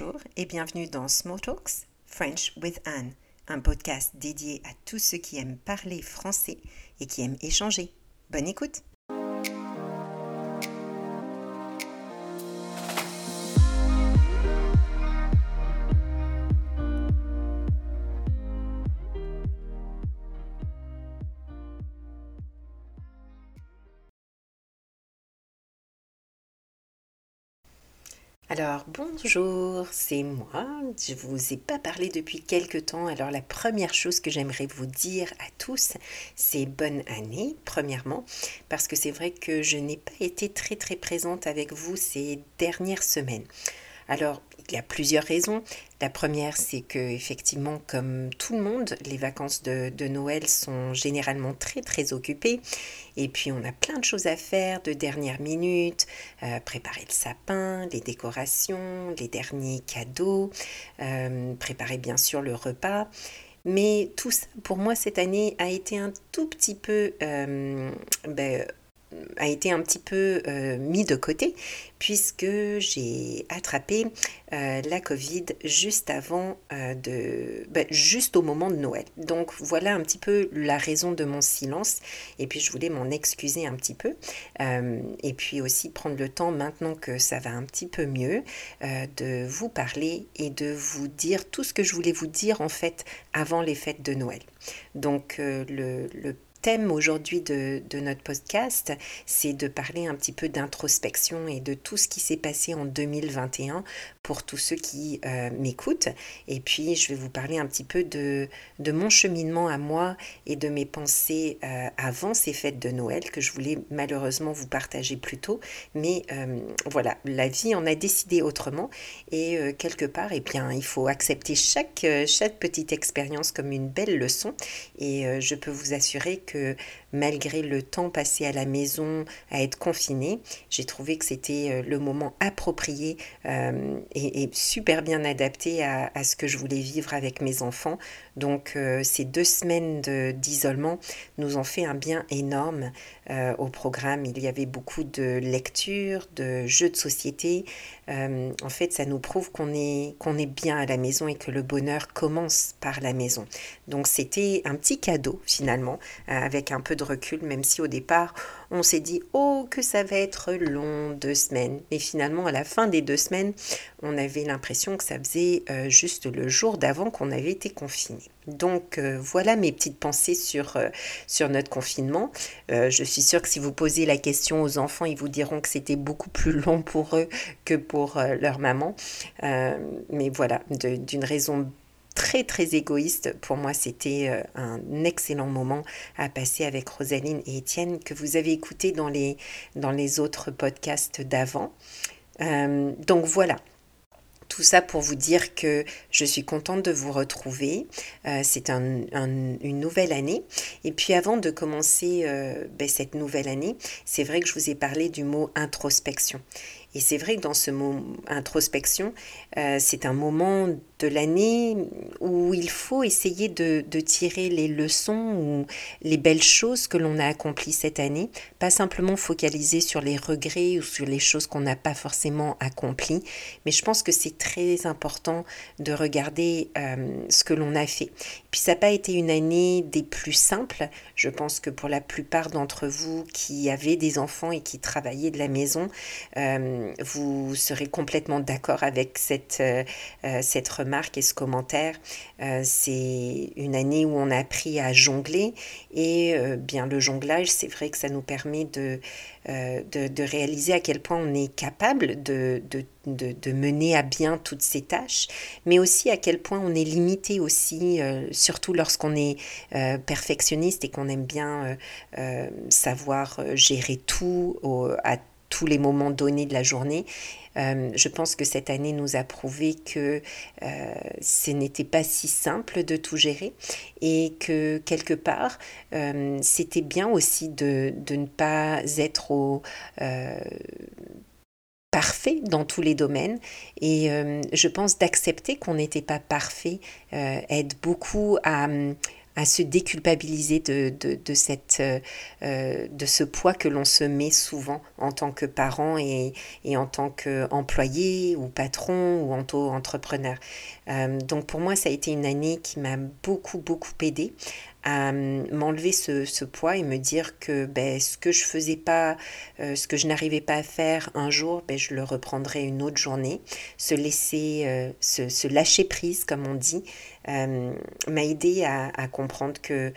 Bonjour et bienvenue dans Small Talks French with Anne, un podcast dédié à tous ceux qui aiment parler français et qui aiment échanger. Bonne écoute Alors bonjour, c'est moi. Je vous ai pas parlé depuis quelque temps. Alors la première chose que j'aimerais vous dire à tous, c'est bonne année premièrement parce que c'est vrai que je n'ai pas été très très présente avec vous ces dernières semaines. Alors, il y a plusieurs raisons. La première, c'est que effectivement, comme tout le monde, les vacances de, Noël sont généralement très très occupées. Et puis, on a plein de choses à faire de dernière minute, euh, préparer le sapin, les décorations, les derniers cadeaux, euh, préparer bien sûr le repas. Mais tout ça, pour moi, cette année a été un tout petit peu euh, ben, a été un petit peu euh, mis de côté puisque j'ai attrapé euh, la Covid juste avant euh, de ben, juste au moment de Noël. Donc voilà un petit peu la raison de mon silence et puis je voulais m'en excuser un petit peu et puis aussi prendre le temps maintenant que ça va un petit peu mieux de vous parler et de vous dire tout ce que je voulais vous dire en fait avant les fêtes de Noël. Donc le, le thème aujourd'hui de, notre podcast, c'est de parler un petit peu d'introspection et de tout ce qui s'est passé en 2021 pour tous ceux qui euh, m'écoutent. Et puis, je vais vous parler un petit peu de, mon cheminement à moi et de mes pensées euh, avant ces fêtes de Noël que je voulais malheureusement vous partager plus tôt. Mais euh, voilà, la vie en a décidé autrement. Et quelque part, eh bien, il faut accepter chaque, chaque petite expérience comme une belle leçon. Et je peux vous assurer que malgré le temps passé à la maison, à être confiné, j'ai trouvé que c'était euh, le moment approprié euh, et, super bien adapté à, ce que je voulais vivre avec mes enfants. Donc euh, ces deux semaines d'isolement nous ont fait un bien énorme au programme. Il y avait beaucoup de lectures, de jeux de société. en fait, ça nous prouve qu'on est, est bien à la maison et que le bonheur commence par la maison. Donc c'était un petit cadeau finalement, avec un peu de recul, même si au départ, on s'est dit, oh, que ça va être long, deux semaines. Mais finalement, à la fin des deux semaines, on avait l'impression que ça faisait euh, juste le jour d'avant qu'on avait été confiné. Donc euh, voilà mes petites pensées sur, euh, sur notre confinement. je suis sûre que si vous posez la question aux enfants, ils vous diront que c'était beaucoup plus long pour eux que pour leur maman. mais voilà, d'une raison très très égoïste. Pour moi, c'était euh, un excellent moment à passer avec Rosaline et Étienne que vous avez écouté dans les, dans les autres podcasts d'avant. Euh, donc voilà, tout ça pour vous dire que je suis contente de vous retrouver. Euh, c'est une nouvelle année. Et puis avant de commencer ben, cette nouvelle année, c'est vrai que je vous ai parlé du mot introspection. Et c'est vrai que dans ce mot introspection, c'est un moment de l'année où il faut essayer de, tirer les leçons ou les belles choses que l'on a accomplies cette année, pas simplement focaliser sur les regrets ou sur les choses qu'on n'a pas forcément accomplies, mais je pense que c'est très important de regarder euh, ce que l'on a fait. Puis ça n'a pas été une année des plus simples, je pense que pour la plupart d'entre vous qui avez des enfants et qui travaillez de la maison, euh, vous serez complètement d'accord avec cette, euh, cette remarque marque et ce commentaire. Euh, c'est une année où on a appris à jongler et euh, bien le jonglage, c'est vrai que ça nous permet de, euh, de, réaliser à quel point on est capable de, de, de, mener à bien toutes ces tâches, mais aussi à quel point on est limité aussi, surtout lorsqu'on est perfectionniste et qu'on aime bien savoir gérer tout à tous les moments donnés de la journée. Euh, je pense que cette année nous a prouvé que euh, ce n'était pas si simple de tout gérer et que quelque part, euh, c'était bien aussi de, de, ne pas être parfait dans tous les domaines et je pense d'accepter qu'on n'était pas parfait aide beaucoup à à se déculpabiliser de, de, cette, de ce poids que l'on se met souvent en tant que parent et, et en tant qu'employé ou patron ou auto-entrepreneur. donc pour moi, ça a été une année qui m'a beaucoup, beaucoup aidé à m'enlever ce, poids et me dire que ben, ce que je faisais pas, euh, ce que je n'arrivais pas à faire un jour, ben, je le reprendrai une autre journée. Se laisser, euh, se, lâcher prise, comme on dit, euh, m'a aidé à, à, comprendre que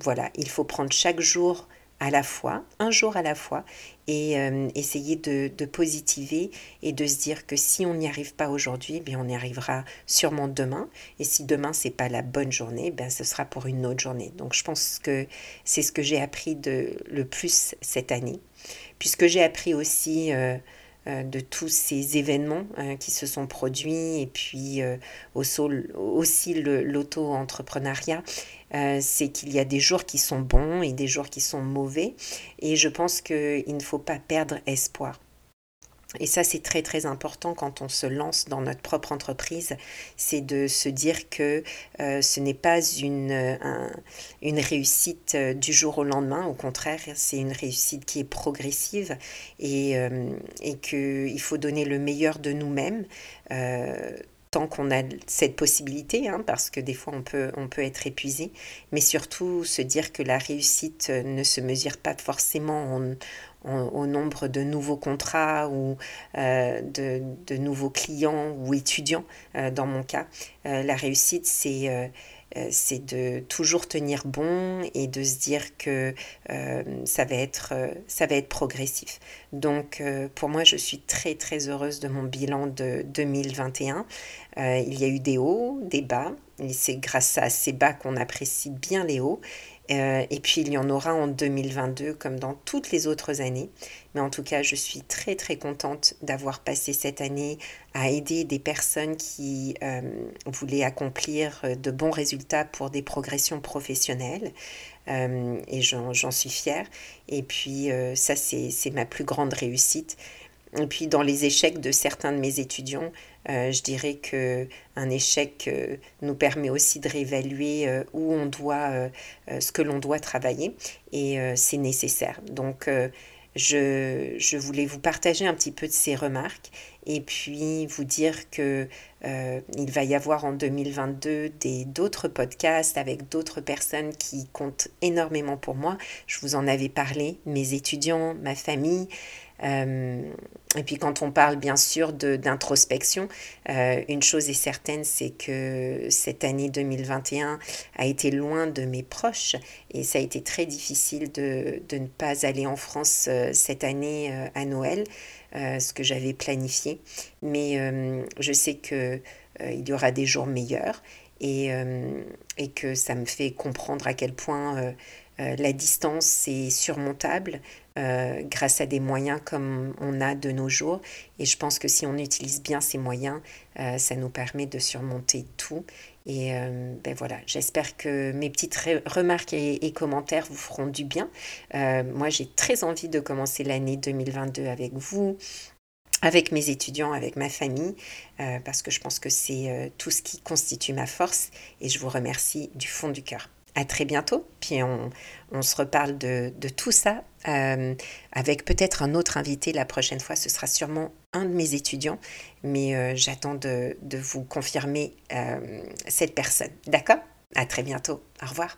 voilà, il faut prendre chaque jour à la fois, un jour à la fois, et euh, essayer de, positiver et de se dire que si on n'y arrive pas aujourd'hui, bien on y arrivera sûrement demain. Et si demain c'est pas la bonne journée, ben ce sera pour une autre journée. Donc je pense que c'est ce que j'ai appris de le plus cette année, puisque j'ai appris aussi euh, de tous ces événements hein, qui se sont produits et puis euh, aussi l'auto-entrepreneuriat, euh, c'est qu'il y a des jours qui sont bons et des jours qui sont mauvais et je pense qu'il ne faut pas perdre espoir. Et ça, c'est très très important quand on se lance dans notre propre entreprise, c'est de se dire que euh, ce n'est pas une, euh, une réussite euh, du jour au lendemain, au contraire, c'est une réussite qui est progressive et, et qu'il faut donner le meilleur de nous-mêmes tant qu'on a cette possibilité, hein, parce que des fois on peut, on peut être épuisé, mais surtout se dire que la réussite ne se mesure pas forcément en, au nombre de nouveaux contrats ou euh, de, nouveaux clients ou étudiants euh, dans mon cas. Euh, la réussite, c'est c'est de toujours tenir bon et de se dire que ça, va être, ça va être progressif. Donc pour moi, je suis très très heureuse de mon bilan de 2021. il y a eu des hauts, des bas, et c'est grâce à ces bas qu'on apprécie bien les hauts. Euh, et puis il y en aura en 2022 comme dans toutes les autres années. Mais en tout cas, je suis très très contente d'avoir passé cette année à aider des personnes qui euh, voulaient accomplir euh, de bons résultats pour des progressions professionnelles. et j'en suis fière. Et puis ça, c'est ma plus grande réussite. Et puis dans les échecs de certains de mes étudiants, euh, je dirais que un échec euh, nous permet aussi de réévaluer euh, où on doit, ce que l'on doit travailler, et c'est nécessaire. Donc je, je, voulais vous partager un petit peu de ces remarques et puis vous dire que il va y avoir en 2022 d'autres podcasts avec d'autres personnes qui comptent énormément pour moi. Je vous en avais parlé, mes étudiants, ma famille. Euh, et puis quand on parle bien sûr d'introspection, euh, une chose est certaine, c'est que cette année 2021 a été loin de mes proches et ça a été très difficile de, de ne pas aller en France euh, cette année à Noël, ce que j'avais planifié. Mais je sais qu'il il y aura des jours meilleurs et, et, que ça me fait comprendre à quel point la distance est surmontable, euh, grâce à des moyens comme on a de nos jours. Et je pense que si on utilise bien ces moyens, euh, ça nous permet de surmonter tout. Et euh, ben voilà, j'espère que mes petites remarques et, commentaires vous feront du bien. moi, j'ai très envie de commencer l'année 2022 avec vous, avec mes étudiants, avec ma famille, parce que je pense que c'est tout ce qui constitue ma force. Et je vous remercie du fond du cœur à très bientôt. Puis on, se reparle de, tout ça euh, avec peut-être un autre invité la prochaine fois. Ce sera sûrement un de mes étudiants, mais euh, j'attends de, vous confirmer euh, cette personne. D'accord? À très bientôt. Au revoir.